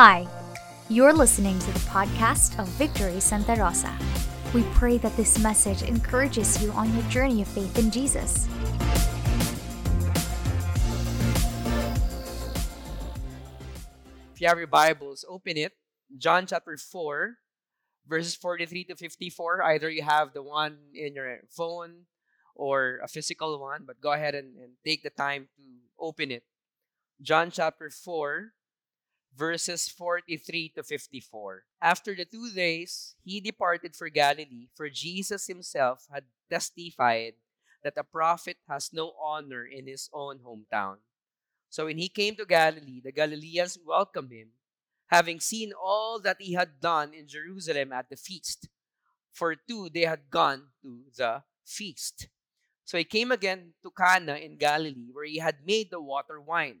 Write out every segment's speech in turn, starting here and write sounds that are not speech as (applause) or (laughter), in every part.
Hi, you're listening to the podcast of Victory Santa Rosa. We pray that this message encourages you on your journey of faith in Jesus. If you have your Bibles, open it. John chapter 4, verses 43 to 54. Either you have the one in your phone or a physical one, but go ahead and, and take the time to open it. John chapter 4, verses 43 to 54. After the two days, he departed for Galilee, for Jesus himself had testified that a prophet has no honor in his own hometown. So when he came to Galilee, the Galileans welcomed him, having seen all that he had done in Jerusalem at the feast. For two they had gone to the feast. So he came again to Cana in Galilee, where he had made the water wine.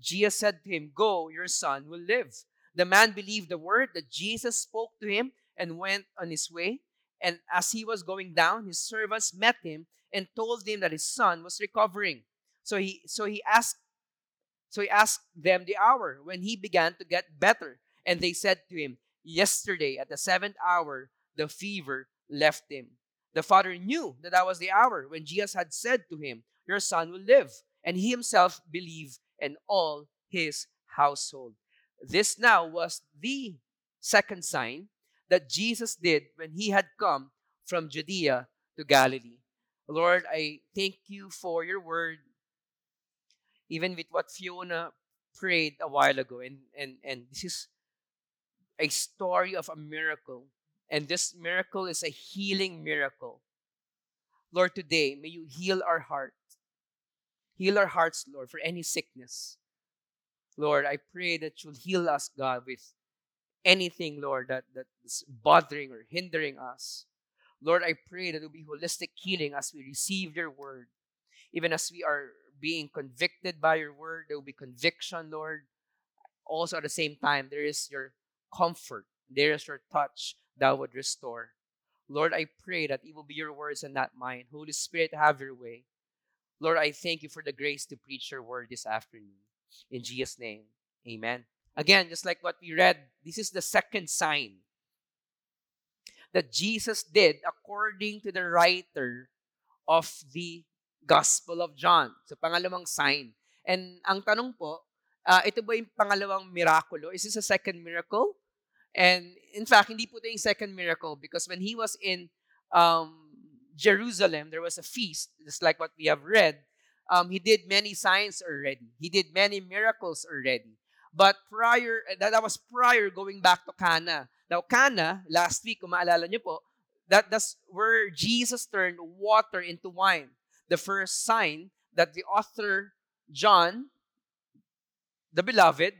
Jesus said to him, Go, your son will live. The man believed the word that Jesus spoke to him and went on his way. And as he was going down, his servants met him and told him that his son was recovering. So he so he asked so he asked them the hour when he began to get better. And they said to him, Yesterday at the seventh hour, the fever left him. The father knew that that was the hour when Jesus had said to him, Your son will live. And he himself believed and all his household. This now was the second sign that Jesus did when he had come from Judea to Galilee. Lord, I thank you for your word, even with what Fiona prayed a while ago. And, and, and this is a story of a miracle. And this miracle is a healing miracle. Lord, today, may you heal our heart. Heal our hearts, Lord, for any sickness. Lord, I pray that you'll heal us, God, with anything, Lord, that, that is bothering or hindering us. Lord, I pray that it will be holistic healing as we receive your word. Even as we are being convicted by your word, there will be conviction, Lord. Also, at the same time, there is your comfort, there is your touch that would restore. Lord, I pray that it will be your words and not mine. Holy Spirit, have your way. Lord, I thank you for the grace to preach your word this afternoon. In Jesus' name, amen. Again, just like what we read, this is the second sign that Jesus did according to the writer of the Gospel of John. So, pangalawang sign. And ang tanong po, uh, ito ba yung pangalawang mirakulo? Is this a second miracle? And in fact, hindi po ito yung second miracle because when he was in um, Jerusalem, there was a feast, just like what we have read. Um, he did many signs already. He did many miracles already. But prior, that, that was prior going back to Cana. Now, Cana, last week, kung maalala niyo po, that, that's where Jesus turned water into wine. The first sign that the author, John, the beloved,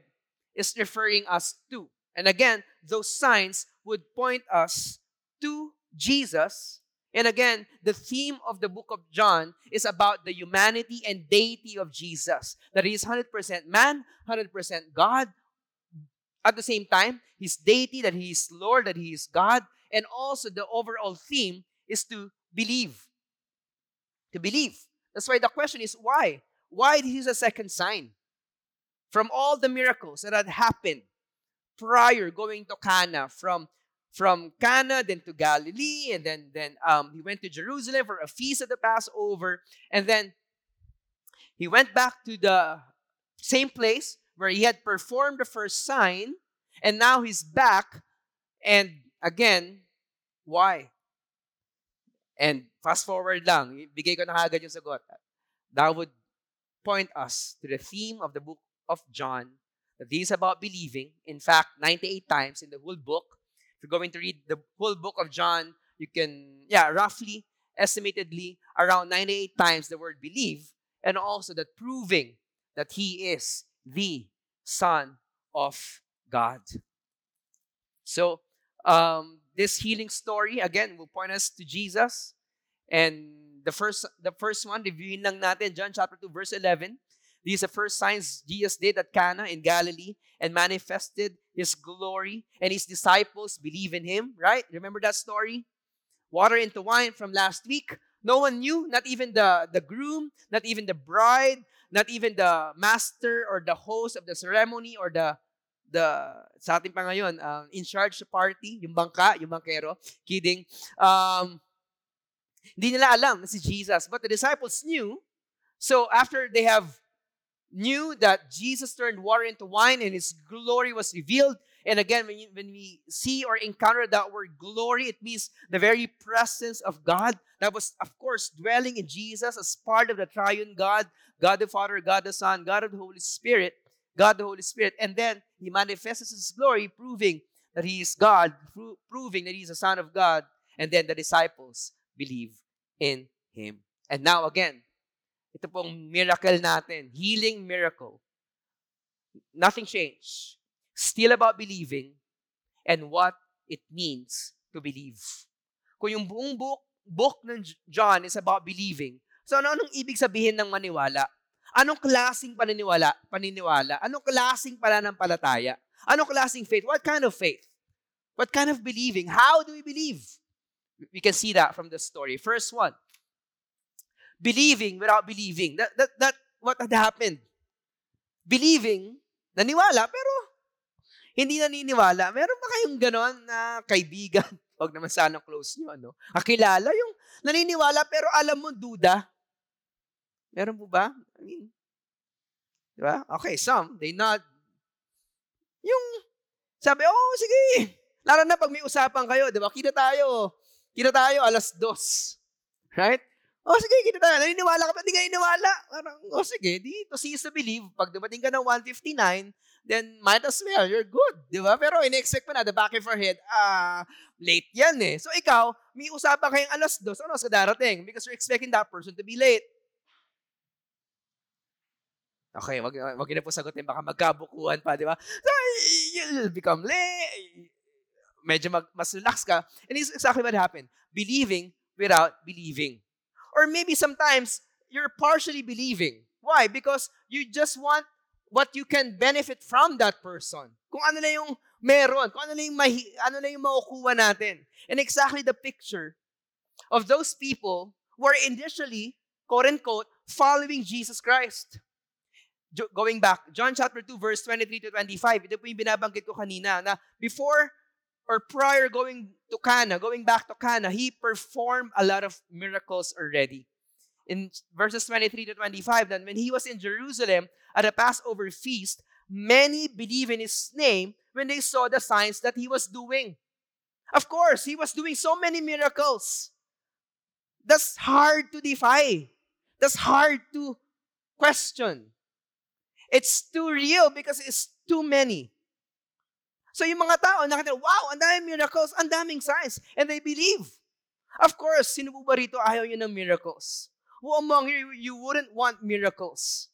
is referring us to. And again, those signs would point us to Jesus and again, the theme of the book of John is about the humanity and deity of Jesus. That he is 100% man, 100% God. At the same time, his deity, that he is Lord, that he is God. And also, the overall theme is to believe. To believe. That's why the question is why? Why this is a second sign? From all the miracles that had happened prior going to Cana, from from Cana, then to Galilee, and then then um, he went to Jerusalem for a feast of the Passover, and then he went back to the same place where he had performed the first sign, and now he's back, and again, why? And fast forward lang, bigay ko na agad yung sagot. That would point us to the theme of the book of John, that this is about believing. In fact, 98 times in the whole book, you're going to read the whole book of John, you can, yeah, roughly, estimatedly, around 98 times the word believe, and also that proving that he is the Son of God. So, um, this healing story, again, will point us to Jesus. And the first, the first one, reviewing lang natin, John chapter 2, verse 11. These are the first signs Jesus did at Cana in Galilee and manifested his glory, and his disciples believe in him, right? Remember that story? Water into wine from last week. No one knew, not even the, the groom, not even the bride, not even the master or the host of the ceremony or the the sa ating pa ngayon, uh, in charge sa party, yung bangka, yung bankero, kidding. Um, hindi nila alam na si Jesus, but the disciples knew. So after they have knew that Jesus turned water into wine and his glory was revealed, and again, when, you, when we see or encounter that word glory, it means the very presence of God that was, of course, dwelling in Jesus as part of the triune God, God the Father, God the Son, God of the Holy Spirit. God the Holy Spirit. And then he manifests his glory, proving that he is God, pro- proving that he's a son of God. And then the disciples believe in him. And now again, ito pong miracle natin, healing miracle. Nothing changed. Still about believing and what it means to believe. Kung yung buong book, book ng John is about believing, so ano anong ibig sabihin ng maniwala? Anong klasing paniniwala? Paniniwala? Anong klasing pananampalataya? Anong klasing faith? What kind of faith? What kind of believing? How do we believe? We can see that from the story. First one, believing without believing. That, that, that what had happened. Believing, naniwala, pero hindi naniniwala. Meron ba kayong ganon na kaibigan? (laughs) Huwag naman sana close nyo, ano? Kakilala yung naniniwala pero alam mo duda. Meron po ba? I mean, di ba? Okay, some, they not. Yung, sabi, oh, sige. Lalo na pag may usapan kayo, di ba? Kita tayo. Kita tayo alas dos. Right? Oh, sige, kita tayo. Naniniwala ka pa? Hindi ka naniniwala. Parang, oh, sige, di, to see is to believe. Pag dumating ka ng 159, then might as well, you're good. Di ba? Pero in-expect pa na, the back of your head, ah, late yan eh. So ikaw, may usapan kayong alas dos, ano sa darating? Because you're expecting that person to be late. Okay, wag, wag na po sagutin. Baka magkabukuhan pa, di ba? So, you'll become late. Medyo mag, mas relax ka. And it's exactly what happened. Believing without believing. Or maybe sometimes, you're partially believing. Why? Because you just want what you can benefit from that person. Kung ano na yung meron, kung ano na yung, mahi, ano na yung makukuha natin. And exactly the picture of those people were initially, quote-unquote, following Jesus Christ going back, John chapter 2, verse 23 to 25, ito po yung binabanggit ko kanina, na before or prior going to Cana, going back to Cana, he performed a lot of miracles already. In verses 23 to 25, then when he was in Jerusalem at a Passover feast, many believed in his name when they saw the signs that he was doing. Of course, he was doing so many miracles. That's hard to defy. That's hard to question. It's too real because it's too many. So yung mga tao, nakita, wow, ang daming miracles, ang daming signs, and they believe. Of course, sino po ba rito ayaw nyo ng miracles? Who among you, you wouldn't want miracles?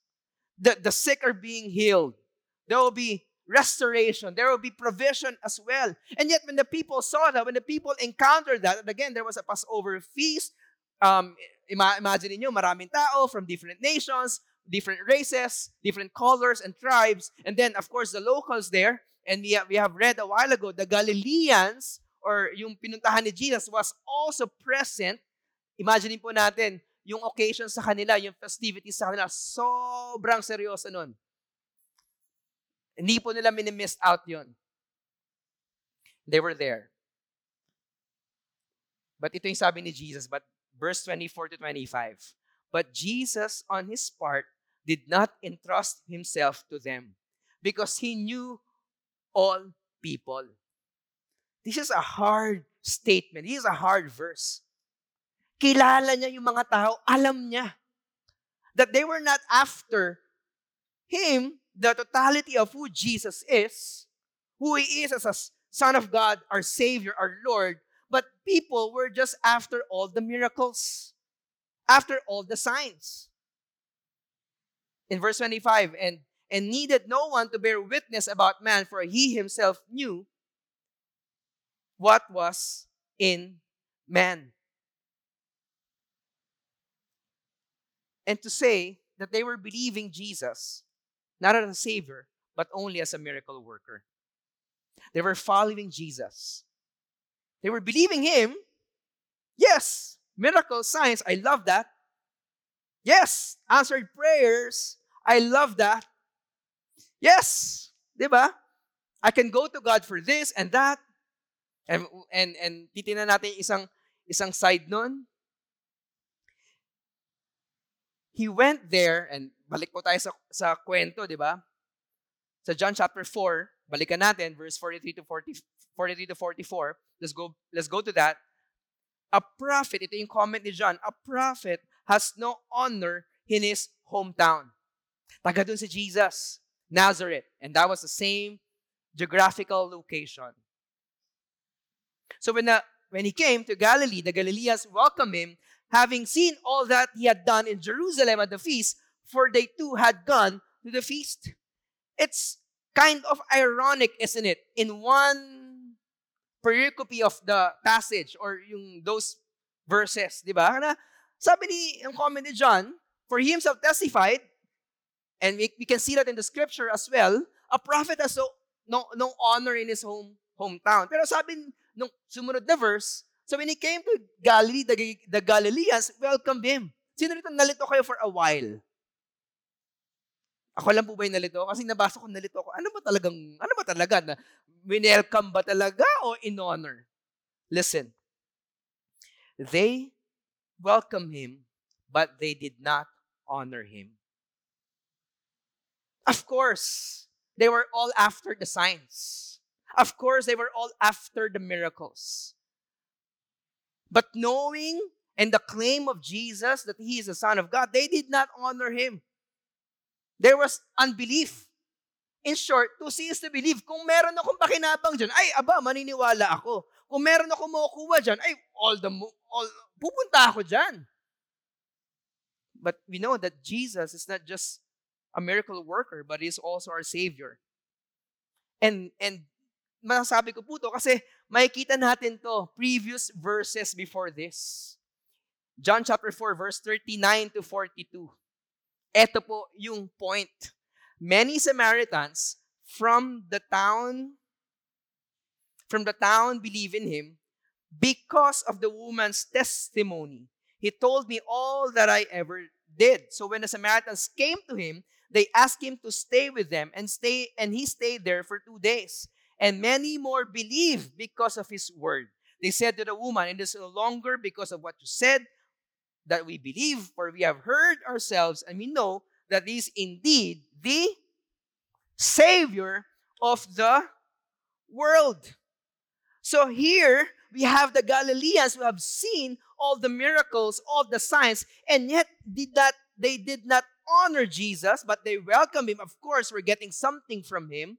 The, the sick are being healed. There will be restoration. There will be provision as well. And yet, when the people saw that, when the people encountered that, and again, there was a Passover feast, um, imagine niyo maraming tao from different nations, different races, different colors and tribes, and then of course the locals there. And we have, we have read a while ago, the Galileans or yung pinuntahan ni Jesus was also present. Imagine po natin, yung occasion sa kanila, yung festivities sa kanila, sobrang seryoso nun. Hindi po nila minimiss out yon. They were there. But ito yung sabi ni Jesus, but verse 24 to 25. But Jesus, on his part, did not entrust himself to them because he knew all people. This is a hard statement. This is a hard verse. Kilala niya yung mga tao, alam niya that they were not after him, the totality of who Jesus is, who he is as a Son of God, our Savior, our Lord, but people were just after all the miracles, after all the signs in verse 25, and, and needed no one to bear witness about man, for he himself knew what was in man. And to say that they were believing Jesus, not as a Savior, but only as a miracle worker. They were following Jesus. They were believing Him. Yes, miracles, signs, I love that. Yes, answered prayers, I love that. Yes, di ba? I can go to God for this and that. And, and, and titingnan natin isang, isang side nun. He went there, and balik po tayo sa, sa kwento, di ba? Sa John chapter 4, balikan natin, verse 43 to 40, 43 to 44. Let's go, let's go to that. A prophet, ito yung comment ni John, a prophet has no honor in his hometown. Taga dun si Jesus, Nazareth. And that was the same geographical location. So when, the, when he came to Galilee, the Galileans welcomed him, having seen all that he had done in Jerusalem at the feast, for they too had gone to the feast. It's kind of ironic, isn't it? In one pericope of the passage or yung those verses, di ba? Sabi ni, yung comment ni John, for he himself testified, and we, we can see that in the scripture as well, a prophet has no, no, no honor in his home hometown. Pero sabi nung sumunod na verse, so when he came to Galilee, the, the Galileans welcomed him. Sino rito nalito kayo for a while? Ako lang po ba yung nalito? Kasi nabasa ko nalito ako. Ano ba talagang, ano ba talaga? Na, winelcome ba talaga o in honor? Listen. They welcome him, but they did not honor him. Of course, they were all after the signs. Of course, they were all after the miracles. But knowing and the claim of Jesus that he is the Son of God, they did not honor him. There was unbelief. In short, to see is to believe. Kung meron akong pakinabang dyan, ay, aba, maniniwala ako. Kung meron akong makukuha dyan, ay, all the, all, pupunta ako dyan. But we know that Jesus is not just a miracle worker, but is also our Savior. And, and masasabi ko po to kasi makikita natin to previous verses before this. John chapter 4 verse 39 to 42. Ito po yung point. Many Samaritans from the town from the town believe in him because of the woman's testimony. He told me all that I ever did. So when the Samaritans came to him, they asked him to stay with them and stay and he stayed there for 2 days. And many more believed because of his word. They said to the woman, It is no longer because of what you said, that we believe, for we have heard ourselves and we know that he is indeed the Savior of the world. So here we have the Galileans who have seen all the miracles, all the signs, and yet did that they did not honor Jesus, but they welcome him. Of course, we're getting something from him.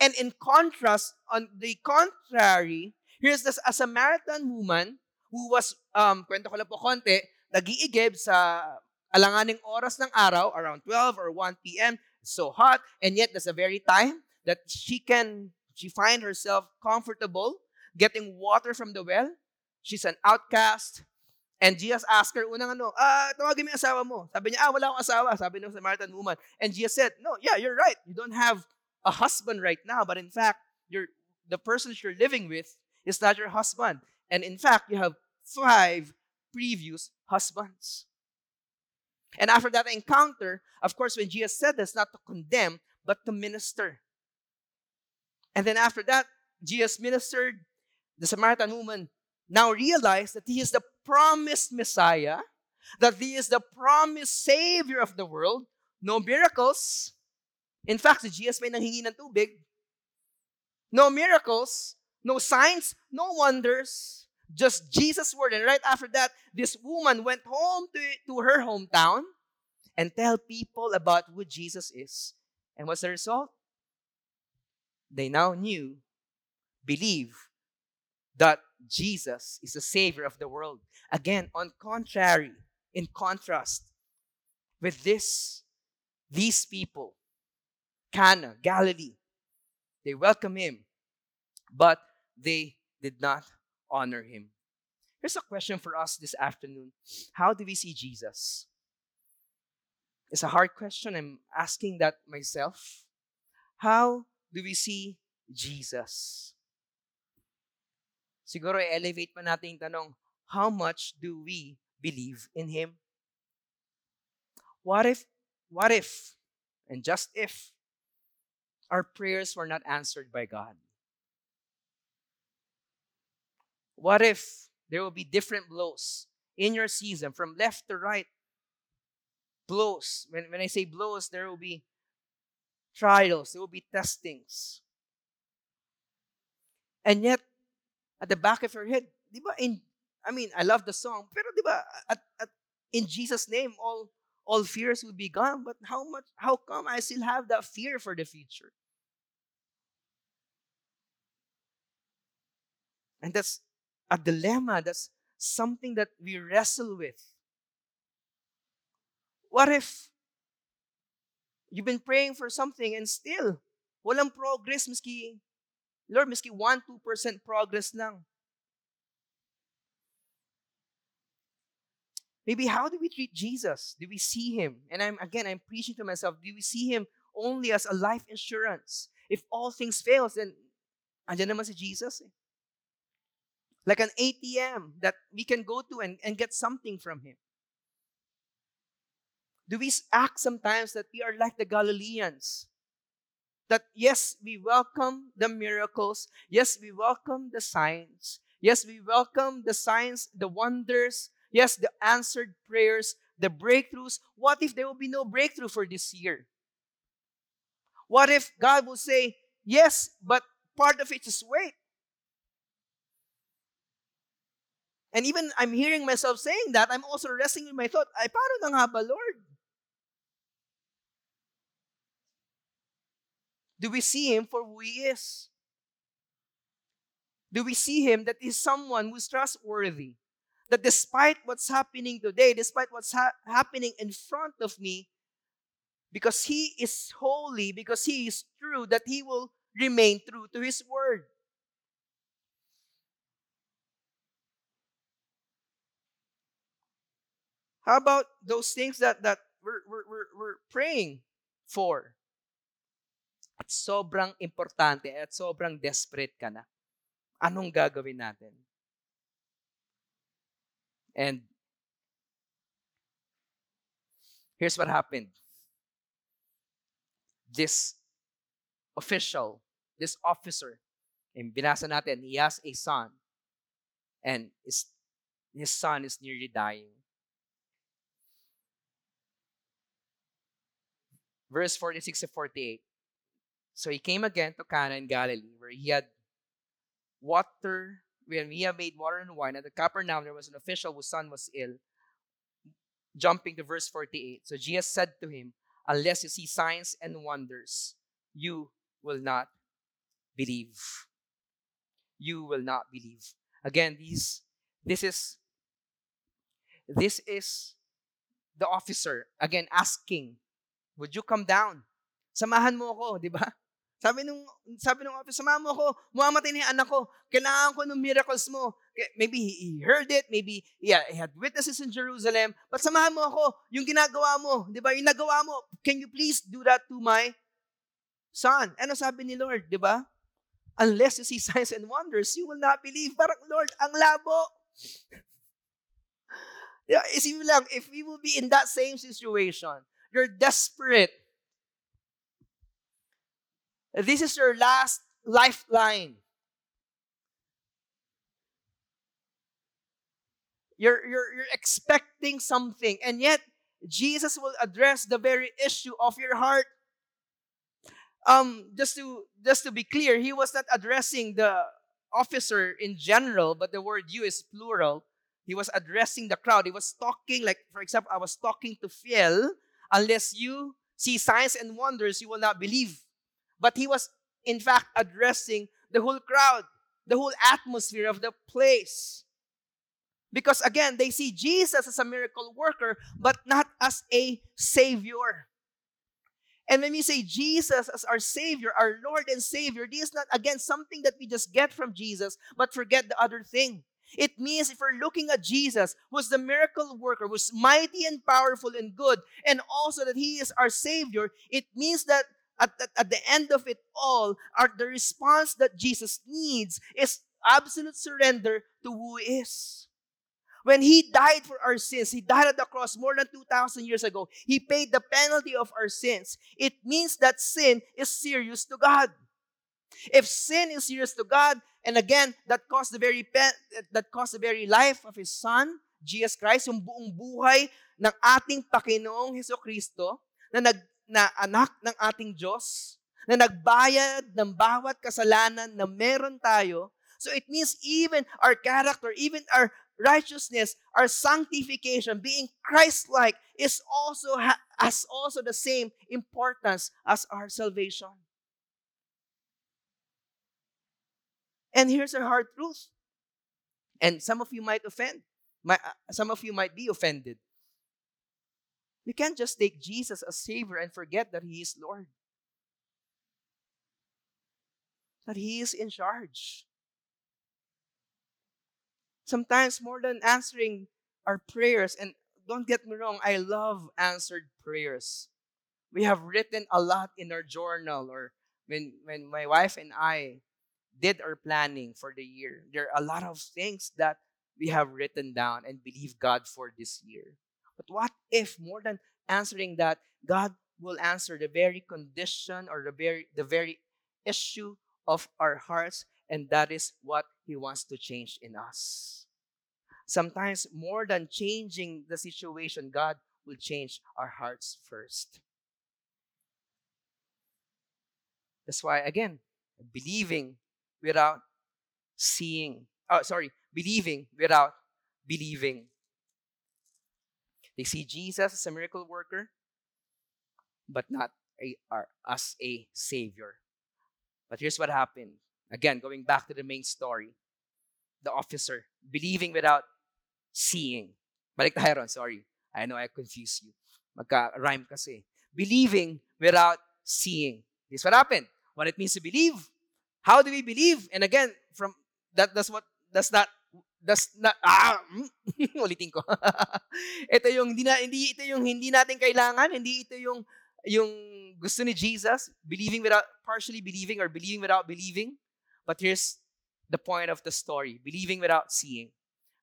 And in contrast, on the contrary, here's this a Samaritan woman who was, um, kwento ko lang po konti, nagiigib sa alanganing oras ng araw, around 12 or 1 p.m. So hot, and yet that's the very time that she can, she find herself comfortable getting water from the well. She's an outcast. And Jesus asked her, unang ano, ah, tawagin mo asawa mo. Sabi niya, ah, wala akong asawa. Sabi ng Samaritan woman. And Jesus said, no, yeah, you're right. You don't have a husband right now. But in fact, you're, the person you're living with is not your husband. And in fact, you have five previous husbands. And after that encounter, of course, when Jesus said this, not to condemn, but to minister. And then after that, Jesus ministered. The Samaritan woman now realized that he is the promised Messiah, that he is the promised Savior of the world. No miracles. In fact, si Jesus may nanghingi ng tubig. No miracles, no signs, no wonders. just Jesus' word. And right after that, this woman went home to, to her hometown and tell people about who Jesus is. And what's the result? They now knew, believe that Jesus is the Savior of the world. Again, on contrary, in contrast with this, these people, Cana, Galilee, they welcome him, but they did not honor him. Here's a question for us this afternoon How do we see Jesus? It's a hard question. I'm asking that myself. How do we see Jesus? Siguro elevate pa natin yung tanong, how much do we believe in Him? What if, what if, and just if, our prayers were not answered by God? What if there will be different blows in your season from left to right? Blows. When, when I say blows, there will be trials, there will be testings. And yet, at the back of your head, di ba, in, I mean, I love the song, pero di ba, at, at, in Jesus' name, all all fears will be gone. But how much, how come I still have that fear for the future? And that's a dilemma. That's something that we wrestle with. What if you've been praying for something and still walang progress miski Lord, miski 1 2% progress lang. Maybe how do we treat Jesus? Do we see him? And I'm again, I'm preaching to myself. Do we see him only as a life insurance? If all things fails, then andyan naman si Jesus. Eh. Like an ATM that we can go to and, and get something from him. Do we act sometimes that we are like the Galileans? That yes, we welcome the miracles. Yes, we welcome the signs. Yes, we welcome the signs, the wonders, Yes, the answered prayers, the breakthroughs. What if there will be no breakthrough for this year? What if God will say, yes, but part of it is wait? And even I'm hearing myself saying that, I'm also wrestling with my thought, ay, paano na nga ba, Lord? Do we see Him for who He is? Do we see Him that is someone who's trustworthy? that despite what's happening today, despite what's ha- happening in front of me, because He is holy, because He is true, that He will remain true to His word. How about those things that, that we're, we're, we're praying for? At sobrang importante at sobrang desperate ka na. Anong gagawin natin? And here's what happened this official, this officer, in binasa natin, he has a son. And his, his son is nearly dying. Verse 46 to 48. So he came again to Cana in Galilee, where he had water when he had made water and wine, at the Capernaum there was an official whose son was ill. Jumping to verse 48. So Jesus said to him, Unless you see signs and wonders, you will not believe. You will not believe. Again, these this is this is the officer again asking, Would you come down? Samahan mo ako, di ba? Sabi nung, sabi nung office, samahan mo ako, mamamatay na yung anak ko. Kailangan ko ng miracles mo. Maybe he heard it, maybe yeah, he had witnesses in Jerusalem, but samahan mo ako, yung ginagawa mo, di ba, yung nagawa mo, can you please do that to my son? Ano sabi ni Lord, di ba? Unless you see signs and wonders, you will not believe. Parang, Lord, ang labo. yeah, isipin lang, if we will be in that same situation, you're desperate, this is your last lifeline. You're, you're, you're expecting something, and yet Jesus will address the very issue of your heart. Um, just to just to be clear, he was not addressing the officer in general, but the word you is plural. He was addressing the crowd. He was talking, like, for example, I was talking to Phil. Unless you see signs and wonders, you will not believe. But he was, in fact, addressing the whole crowd, the whole atmosphere of the place. Because again, they see Jesus as a miracle worker, but not as a savior. And when we say Jesus as our Savior, our Lord and Savior, this is not, again, something that we just get from Jesus, but forget the other thing. It means if we're looking at Jesus, who's the miracle worker, who's mighty and powerful and good, and also that He is our Savior, it means that at, at, at the end of it all, our, the response that Jesus needs is absolute surrender to who He is. When He died for our sins, He died at the cross more than 2,000 years ago. He paid the penalty of our sins. It means that sin is serious to God. If sin is serious to God, and again, that cost the very pe- that cost the very life of His Son, Jesus Christ, yung buong buhay ng ating Panginoong Heso Kristo, na, nag, na anak ng ating Diyos, na nagbayad ng bawat kasalanan na meron tayo. So it means even our character, even our righteousness, our sanctification, being Christ-like, is also ha- has also the same importance as our salvation. And here's a hard truth. And some of you might offend. My, uh, some of you might be offended. You can't just take Jesus as Savior and forget that He is Lord. That He is in charge. Sometimes more than answering our prayers, and don't get me wrong, I love answered prayers. We have written a lot in our journal, or when, when my wife and I did our planning for the year, there are a lot of things that we have written down and believe God for this year. But what if more than answering that, God will answer the very condition or the very the very issue of our hearts, and that is what He wants to change in us. Sometimes, more than changing the situation, God will change our hearts first. That's why, again, believing without seeing. Oh, sorry, believing without believing. They see Jesus as a miracle worker, but not a, as a savior. But here's what happened. Again, going back to the main story. The officer, believing without seeing. Balik tayo sorry. I know I confused you. Magka-rhyme kasi. Believing without seeing. This what happened. What it means to believe. How do we believe? And again, from that that's what does not does not ah mm, (laughs) ulitin ko. (laughs) ito yung hindi na, hindi ito yung hindi natin kailangan, hindi ito yung yung gusto ni Jesus, believing without partially believing or believing without believing. But here's the point of the story, believing without seeing.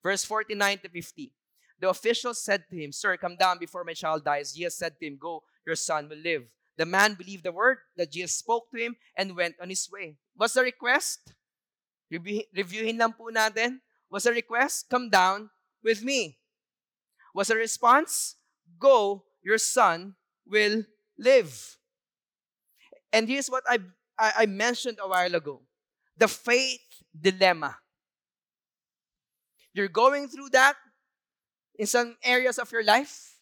Verse 49 to 50. The official said to him, Sir, come down before my child dies. Jesus said to him, Go, your son will live. The man believed the word that Jesus spoke to him and went on his way. What's the request? Review, reviewin lang po natin. What's a request? Come down with me. Was a response? Go, your son will live. And here's what I, I, I mentioned a while ago. The faith dilemma. You're going through that in some areas of your life.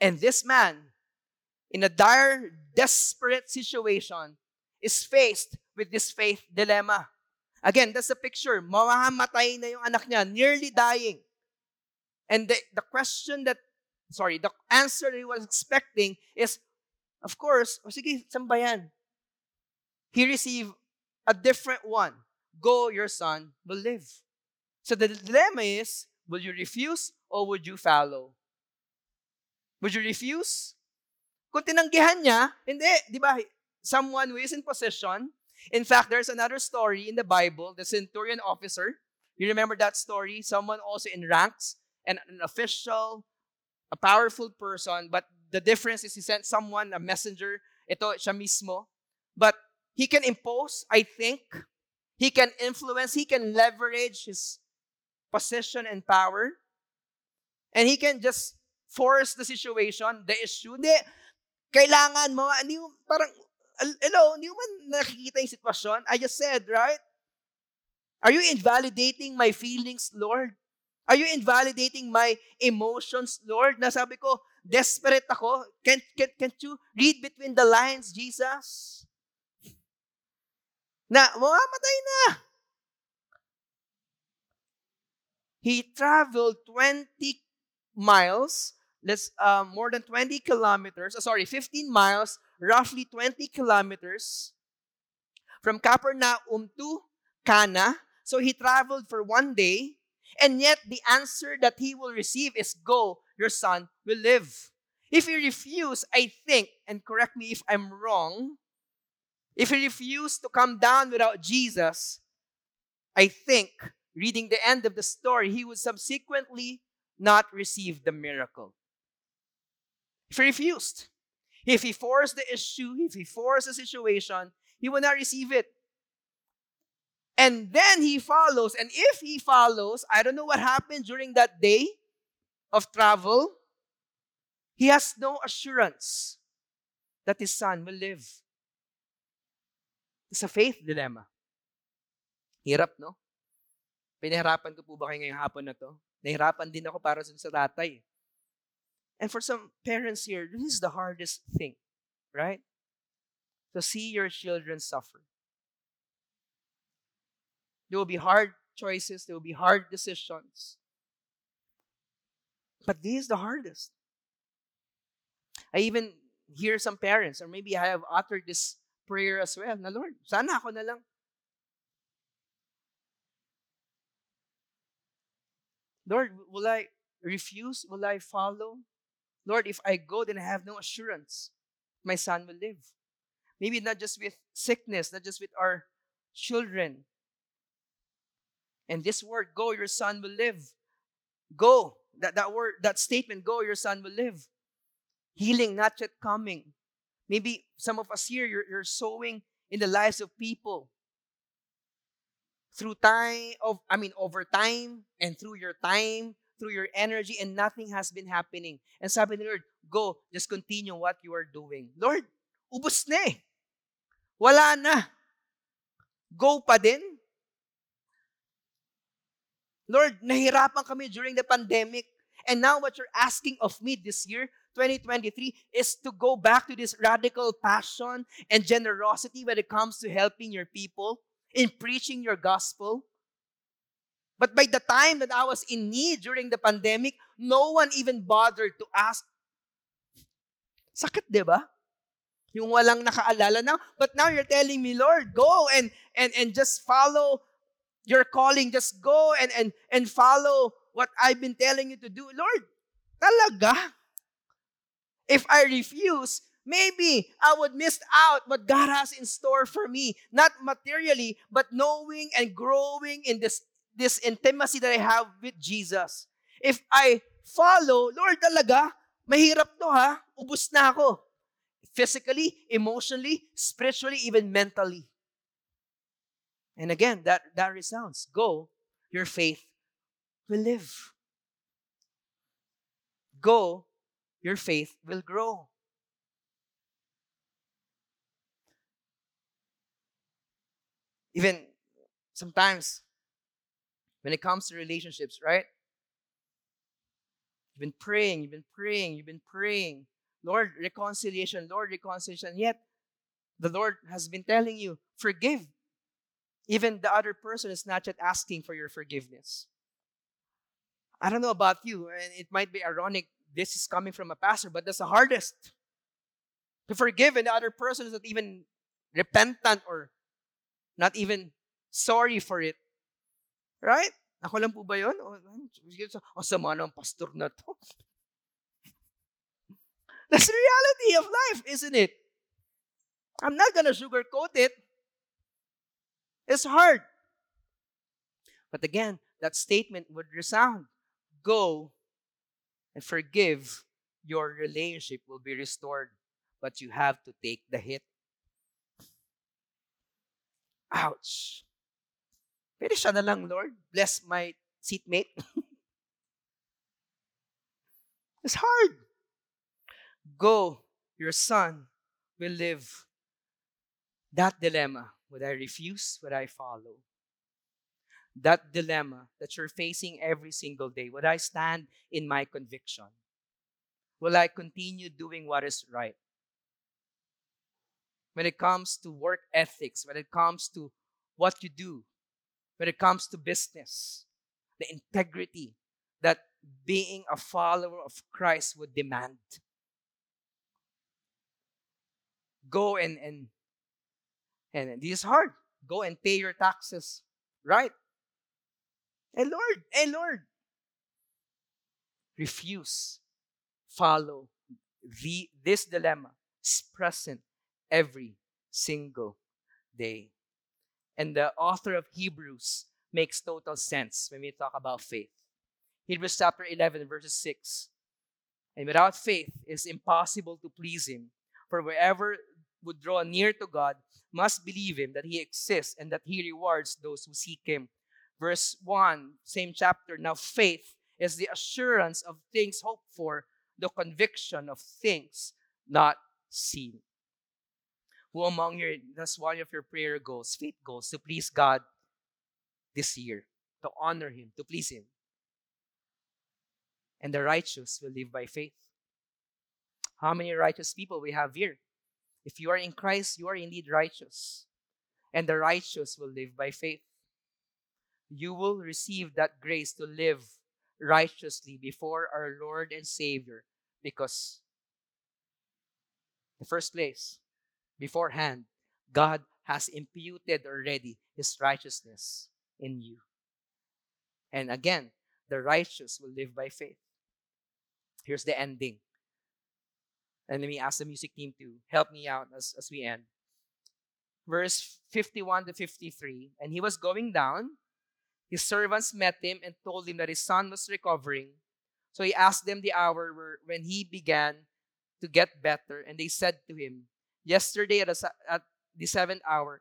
And this man, in a dire, desperate situation, is faced with this faith dilemma. Again, that's the picture. Mamamatay na yung anak niya, nearly dying. And the, the question that, sorry, the answer he was expecting is, of course, o oh, sige, saan ba yan? He received a different one. Go, your son will live. So the dilemma is, will you refuse or would you follow? Would you refuse? Kung tinanggihan niya, hindi, di ba? Someone who is in possession. In fact, there's another story in the Bible, the centurion officer. You remember that story? Someone also in ranks, and an official, a powerful person, but the difference is he sent someone, a messenger, ito siya mismo. But he can impose, I think, he can influence, he can leverage his position and power. And he can just force the situation, the issue. Hindi, kailangan mo, hindi parang, hello, hindi man nakikita yung sitwasyon? I just said, right? Are you invalidating my feelings, Lord? Are you invalidating my emotions, Lord? Nasabi ko, desperate ako. Can't, can't, can't you read between the lines, Jesus? Na, mamamatay na. He traveled 20 miles, let's um, more than 20 kilometers, uh, sorry, 15 miles, roughly 20 kilometers from Capernaum to Cana. So he traveled for one day, and yet the answer that he will receive is go, your son will live. If he refuse, I think, and correct me if I'm wrong, if he refused to come down without Jesus, I think, reading the end of the story, he would subsequently not receive the miracle. If he refused, if he forced the issue, if he forced the situation, he will not receive it. And then he follows. And if he follows, I don't know what happened during that day of travel. He has no assurance that his son will live. It's a faith dilemma. Hirap, no? Pinahirapan ko po ba kayo ngayong hapon na to? Nahirapan din ako para sa tatay. And for some parents here, this is the hardest thing, right? To see your children suffer. There will be hard choices, there will be hard decisions. But this is the hardest. I even hear some parents, or maybe I have uttered this prayer as well, na Lord, sana ako na lang. Lord, will I refuse? Will I follow? Lord, if I go, then I have no assurance my son will live. Maybe not just with sickness, not just with our children. And this word, go, your son will live. Go. That, that word, that statement, go, your son will live. Healing not yet coming. Maybe some of us here, you're, you're sowing in the lives of people through time of I mean over time and through your time, through your energy, and nothing has been happening. And sabi ni Lord, go, just continue what you are doing. Lord, ubos na eh. Wala na. Go pa din. Lord, nahirapan kami during the pandemic. And now what you're asking of me this year, 2023, is to go back to this radical passion and generosity when it comes to helping your people, in preaching your gospel. But by the time that I was in need during the pandemic, no one even bothered to ask, sakit, di ba? Yung walang nakaalala na. But now you're telling me, Lord, go and, and, and just follow your calling. Just go and, and, and follow what I've been telling you to do. Lord, talaga? If I refuse, maybe I would miss out what God has in store for me. Not materially, but knowing and growing in this, this intimacy that I have with Jesus. If I follow, Lord talaga, mahirap to ha, ubus na ako. Physically, emotionally, spiritually, even mentally. And again, that, that resounds. Go, your faith will live. Go, your faith will grow. Even sometimes, when it comes to relationships, right? You've been praying, you've been praying, you've been praying. Lord, reconciliation, Lord, reconciliation. Yet, the Lord has been telling you, forgive. Even the other person is not yet asking for your forgiveness. I don't know about you, and it might be ironic this is coming from a pastor, but that's the hardest. To forgive and the other person is not even repentant or not even sorry for it. Right? Ako lang po ba yun? O, o sama ng pastor na to. (laughs) That's the reality of life, isn't it? I'm not gonna sugarcoat it. It's hard. But again, that statement would resound. Go and forgive, your relationship will be restored. But you have to take the hit. Ouch. Pwede siya na lang, Lord. Bless my seatmate. (laughs) it's hard. Go, your son will live. That dilemma. Would I refuse? Would I follow? that dilemma that you're facing every single day? Would I stand in my conviction? Will I continue doing what is right? When it comes to work ethics, when it comes to what you do, when it comes to business, the integrity that being a follower of Christ would demand. Go and and and this is hard. Go and pay your taxes, right? And Lord, and Lord, refuse, follow the this dilemma is present every single day. And the author of Hebrews makes total sense when we talk about faith. Hebrews chapter 11, verses 6. And without faith, it is impossible to please Him. For wherever would draw near to God must believe Him that He exists and that He rewards those who seek Him. Verse 1, same chapter. Now, faith is the assurance of things hoped for, the conviction of things not seen. Who among you, that's one of your prayer goals, faith goals, to please God this year, to honor Him, to please Him. And the righteous will live by faith. How many righteous people we have here? If you are in Christ, you are indeed righteous. And the righteous will live by faith. You will receive that grace to live righteously before our Lord and Savior because, the first place, beforehand, God has imputed already His righteousness in you. And again, the righteous will live by faith. Here's the ending. And let me ask the music team to help me out as, as we end. Verse 51 to 53. And he was going down. His servants met him and told him that his son was recovering. So he asked them the hour when he began to get better. And they said to him, Yesterday at, a, at the seventh hour,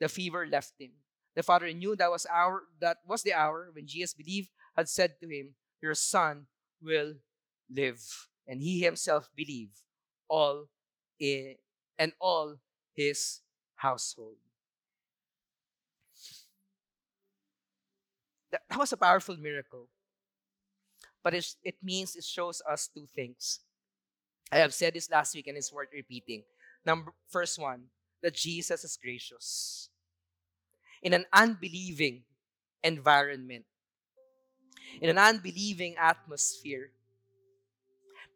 the fever left him. The father knew that was hour that was the hour when Jesus believed had said to him, Your son will live. And he himself believed all in, and all his household. That, that was a powerful miracle. But it means it shows us two things. I have said this last week and it's worth repeating. Number first one, that Jesus is gracious. In an unbelieving environment, in an unbelieving atmosphere,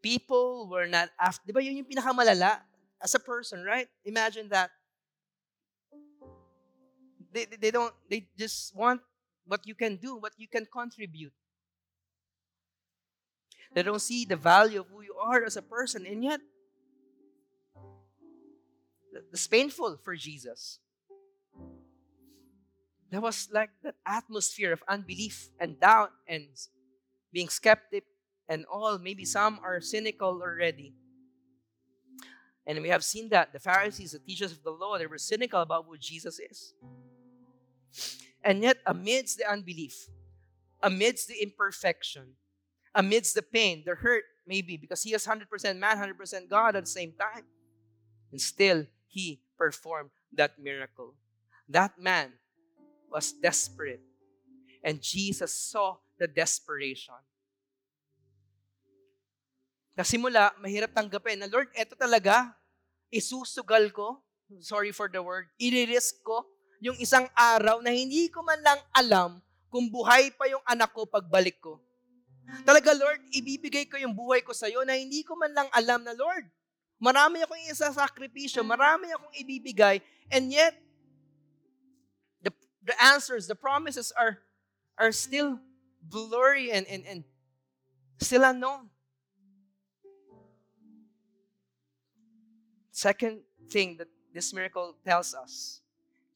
people were not after, ba yun yung pinakamalala as a person, right? Imagine that. They, they don't, they just want what you can do, what you can contribute. They don't see the value of who you are as a person, and yet, it's painful for Jesus. There was like that atmosphere of unbelief and doubt and being skeptic and all, maybe some are cynical already. And we have seen that the Pharisees, the teachers of the law, they were cynical about who Jesus is. And yet, amidst the unbelief, amidst the imperfection, amidst the pain, the hurt, maybe because he is 100% man, 100% God at the same time, and still he performed that miracle. That man was desperate, and Jesus saw the desperation. Kasi mula, mahirap tanggapin na, Lord, eto talaga, isusugal ko, sorry for the word, i-risk ko yung isang araw na hindi ko man lang alam kung buhay pa yung anak ko pagbalik ko. Talaga, Lord, ibibigay ko yung buhay ko sa iyo na hindi ko man lang alam na, Lord, marami akong isa-sakripisyo, marami akong ibibigay, and yet, the, the answers, the promises are, are still blurry and, and, and still unknown. Second thing that this miracle tells us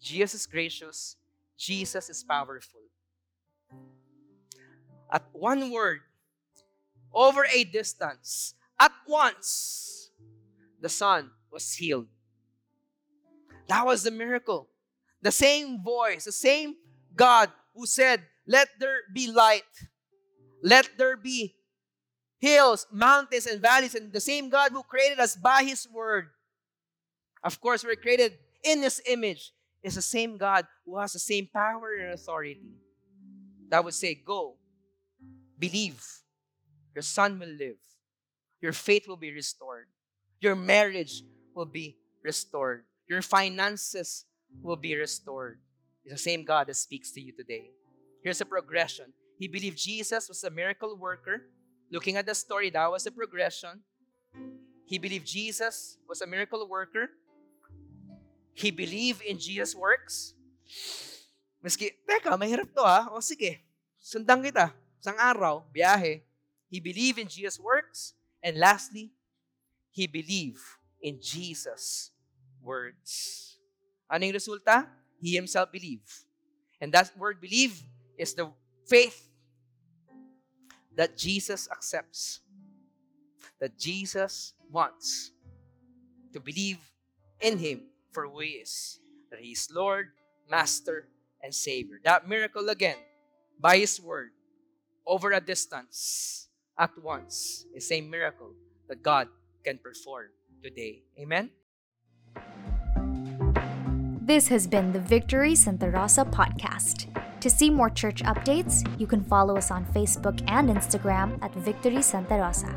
Jesus is gracious, Jesus is powerful. At one word, over a distance, at once, the son was healed. That was the miracle. The same voice, the same God who said, Let there be light, let there be hills, mountains, and valleys, and the same God who created us by His word of course, we're created in His image. Is the same God who has the same power and authority. That would say, Go, believe, your son will live, your faith will be restored, your marriage will be restored, your finances will be restored. It's the same God that speaks to you today. Here's a progression He believed Jesus was a miracle worker. Looking at the story, that was a progression. He believed Jesus was a miracle worker. He believed in Jesus' works. Maski, teka, mahirap to ha. O sige, sundan kita. Isang araw, biyahe. He believed in Jesus' works. And lastly, he believed in Jesus' words. Ano yung resulta? He himself believed. And that word believe is the faith that Jesus accepts, that Jesus wants to believe in Him for who He is, that He is Lord, Master, and Savior. That miracle again, by His word, over a distance, at once, is a miracle that God can perform today. Amen? This has been the Victory Santa Rosa podcast. To see more church updates, you can follow us on Facebook and Instagram at Victory Santa Rosa.